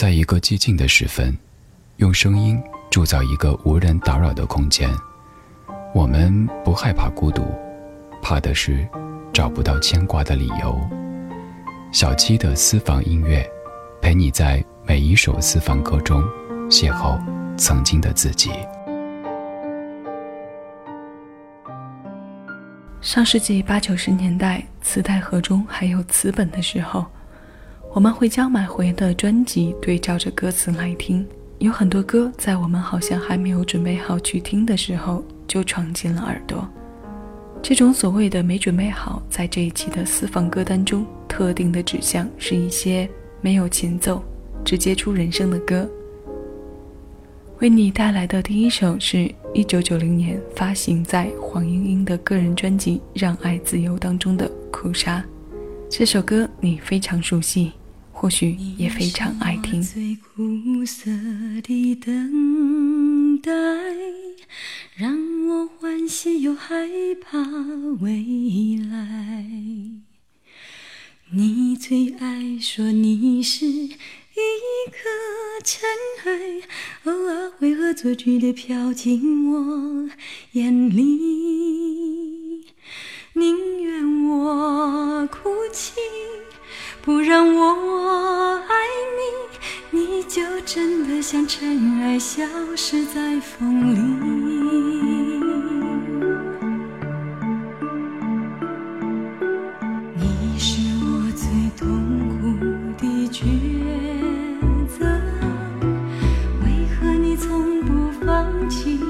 在一个寂静的时分，用声音铸造一个无人打扰的空间。我们不害怕孤独，怕的是找不到牵挂的理由。小七的私房音乐，陪你在每一首私房歌中邂逅曾经的自己。上世纪八九十年代，磁带盒中还有磁本的时候，我们会将买回的专辑对照着歌词来听。有很多歌，在我们好像还没有准备好去听的时候，就闯进了耳朵。这种所谓的没准备好，在这一期的私房歌单中，特定的指向是一些没有前奏、只接触人声的歌。为你带来的第一首是一九九零年发行在黄莺莺的个人专辑《让爱自由》当中的《哭砂》。这首歌你非常熟悉，或许也非常爱听。最苦涩的等待，让我欢喜又害怕未来。你最爱说你是。一颗尘埃，偶尔会恶作剧的飘进我眼里。宁愿我哭泣，不让我爱你你就真的像尘埃消失在风里。你是我最痛苦的抉择为何你从不放弃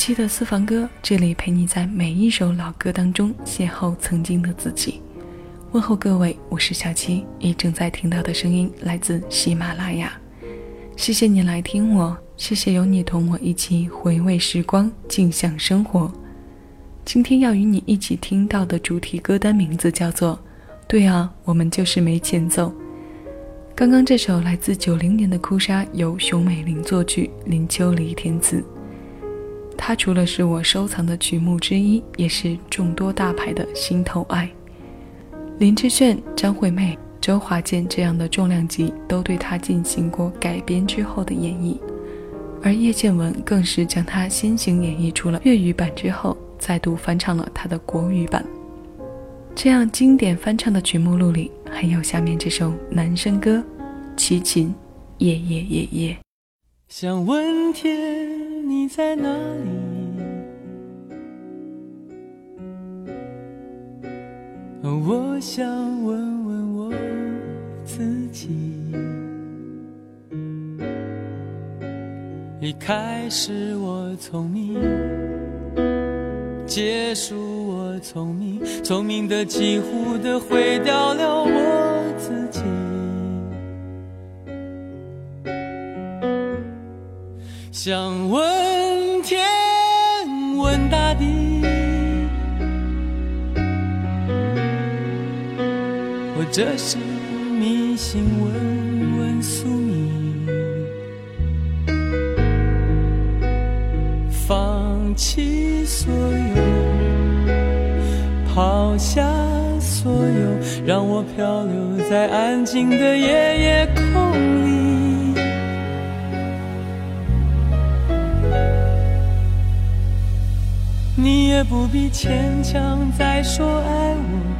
七的私房歌，这里陪你在每一首老歌当中邂逅曾经的自己。问候各位，我是小七，你正在听到的声音来自喜马拉雅。谢谢你来听我，谢谢有你同我一起回味时光，静享生活。今天要与你一起听到的主题歌单名字叫做《对啊，我们就是没前奏》。刚刚这首来自九零年的《哭砂》，由熊美玲作曲，林秋离填词。它除了是我收藏的曲目之一，也是众多大牌的心头爱。林志炫、张惠妹、周华健这样的重量级都对他进行过改编之后的演绎，而叶倩文更是将他先行演绎出了粤语版之后，再度翻唱了他的国语版。这样经典翻唱的曲目录里，还有下面这首男声歌《齐秦夜夜夜夜》。想问天，你在哪里？我想问问我自己。一开始我聪明，结束我聪明，聪明的几乎的毁掉了我自己。想问这是迷信，问问宿命，放弃所有，抛下所有，让我漂流在安静的夜夜空里。你也不必牵强再说爱我，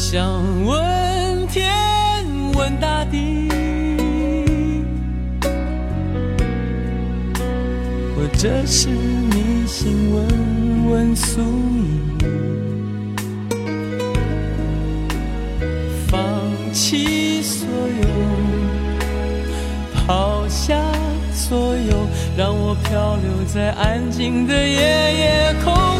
想问天，问大地，或者是迷信，问问宿命，放弃所有，抛下所有，让我漂流在安静的夜夜空。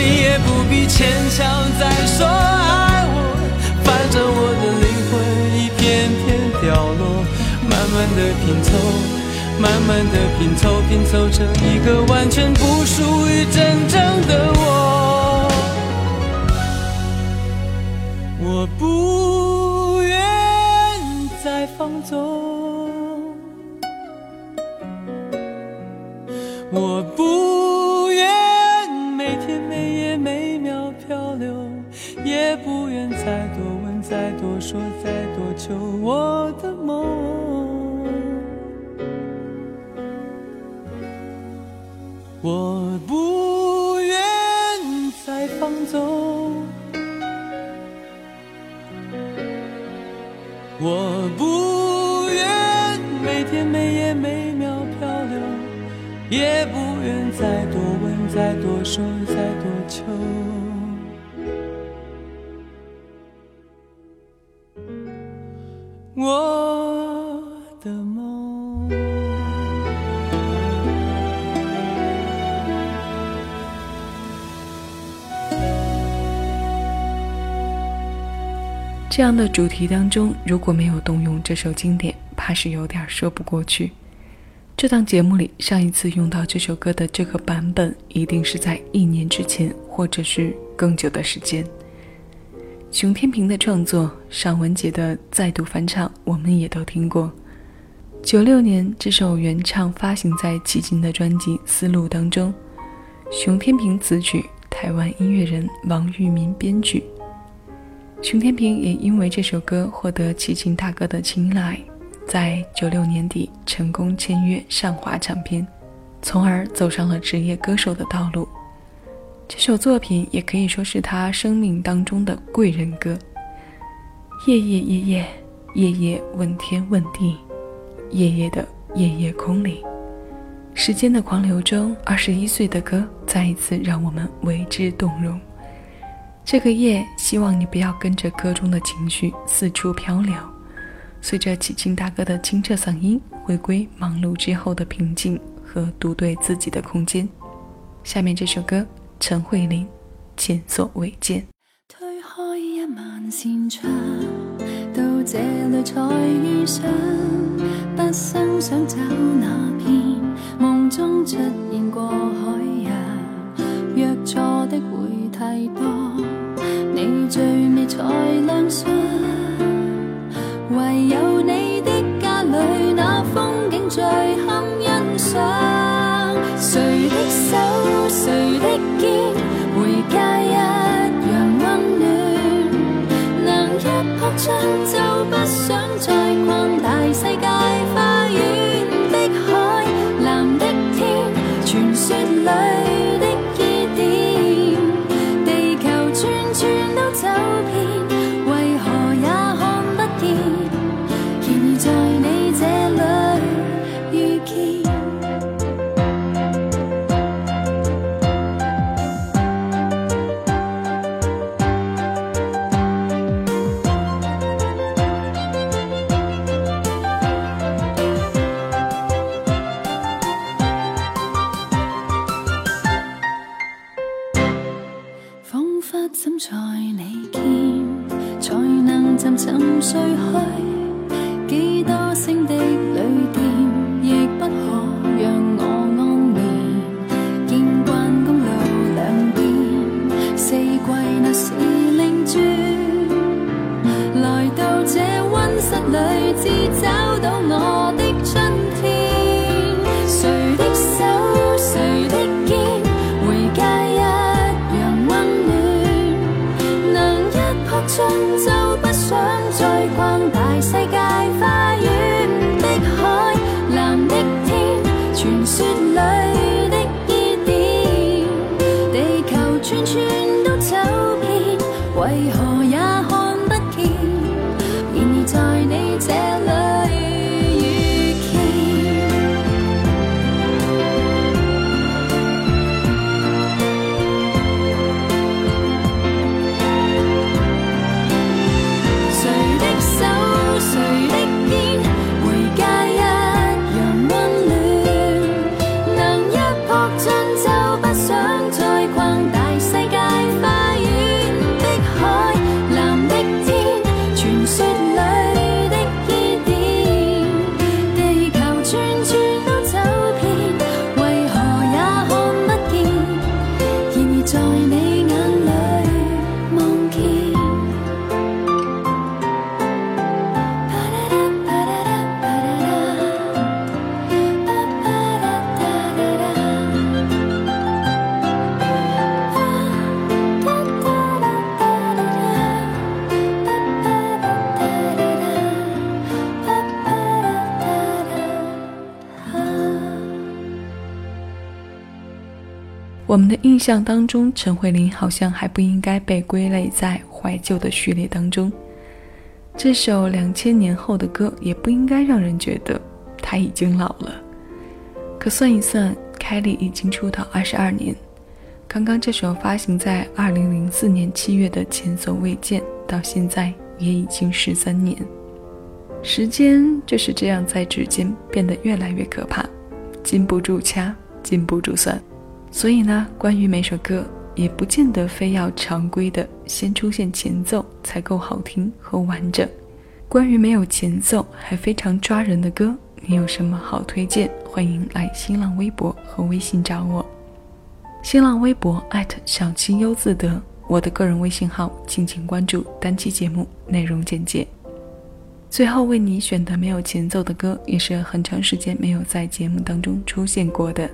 你也不必牵强再说爱我，反正我的灵魂一片片掉落，慢慢的拼凑，慢慢的拼凑，拼凑成一个完全不属于真正的我。我也不愿再多问、再多说、再多求。我的梦。这样的主题当中，如果没有动用这首经典，怕是有点说不过去。这档节目里，上一次用到这首歌的这个版本，一定是在一年之前，或者是更久的时间。熊天平的创作，尚雯婕的再度翻唱，我们也都听过。九六年，这首原唱发行在齐秦的专辑《丝路》当中，熊天平词曲，台湾音乐人王玉民编曲。熊天平也因为这首歌获得齐秦大哥的青睐，在九六年底成功签约上华唱片，从而走上了职业歌手的道路。这首作品也可以说是他生命当中的贵人歌。夜夜夜夜夜夜问天问地，夜夜的夜夜空里，时间的狂流中，二十一岁的歌再一次让我们为之动容。这个夜，希望你不要跟着歌中的情绪四处漂流，随着齐秦大哥的清澈嗓音，回归忙碌之后的平静和独对自己的空间。下面这首歌，陈慧琳，前所未见。推开一万扇窗，到这里才遇上，不生想走那片梦中出现过海洋，约错的会太多。你最美才亮相，谁的手，谁的肩，回家一样温暖。能一扑进就不想再逛大世界春就不想再挂。我们的印象当中，陈慧琳好像还不应该被归类在怀旧的序列当中。这首两千年后的歌也不应该让人觉得她已经老了。可算一算，凯莉已经出道二十二年。刚刚这首发行在二零零四年七月的《前所未见》，到现在也已经十三年。时间就是这样在指尖变得越来越可怕，禁不住掐，禁不住算。所以呢，关于每首歌，也不见得非要常规的先出现前奏才够好听和完整。关于没有前奏还非常抓人的歌，你有什么好推荐？欢迎来新浪微博和微信找我。新浪微博小七优自得，我的个人微信号，敬请关注。单期节目内容简介。最后为你选的没有前奏的歌，也是很长时间没有在节目当中出现过的。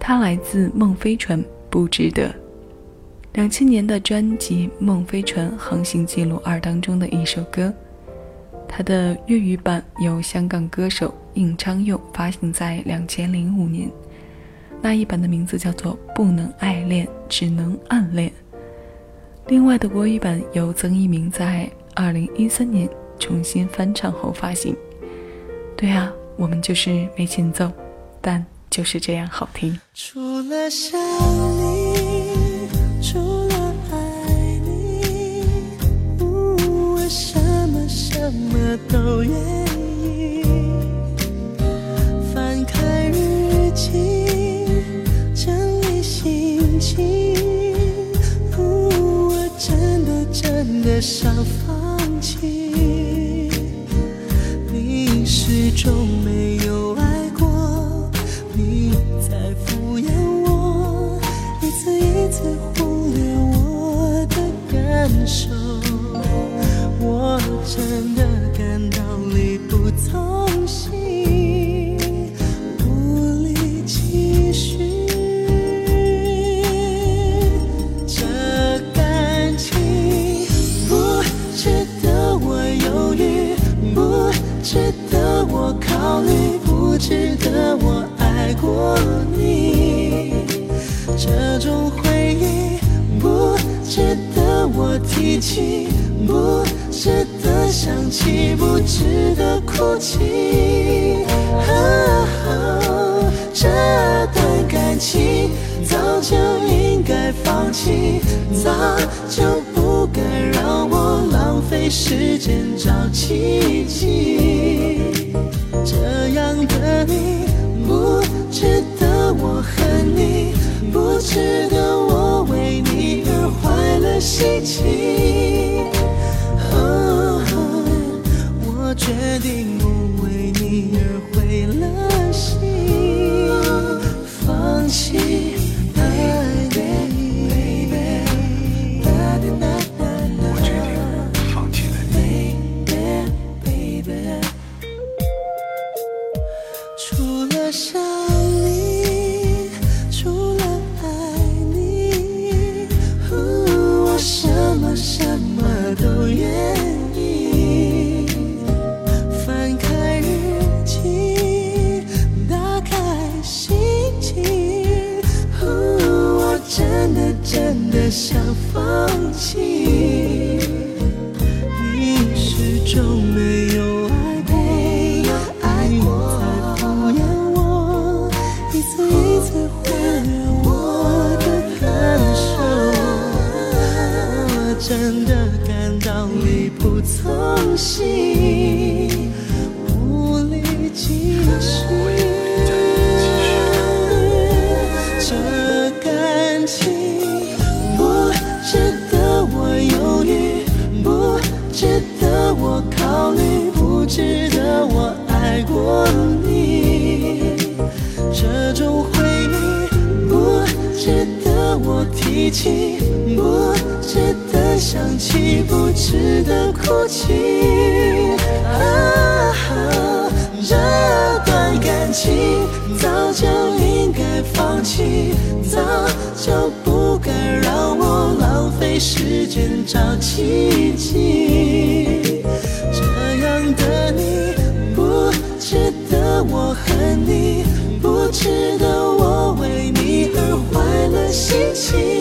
它来自孟非纯，不值得。两千年的专辑《孟非纯航行记录二》当中的一首歌，它的粤语版由香港歌手应昌佑发行在两千零五年。那一版的名字叫做《不能爱恋，只能暗恋》。另外的国语版由曾一鸣在二零一三年重新翻唱后发行。对啊，我们就是没前奏，但就是这样好听，除了想你，除了爱你，我什么什么都愿意。翻开日记整理心情，我真的真的想放弃，你始终没有爱。想起，不值得哭泣。这段感情早就应该放弃，早就不该让我浪费时间找奇迹。这样的你，不值得我恨你，不值得我为你而坏了心情。决定不为你而毁了心，放弃。情不值得想起不值得哭泣啊这段感情早就应该放弃早就不该让我浪费时间找奇迹。这样的你不值得我恨你不值得我为你而坏了心情。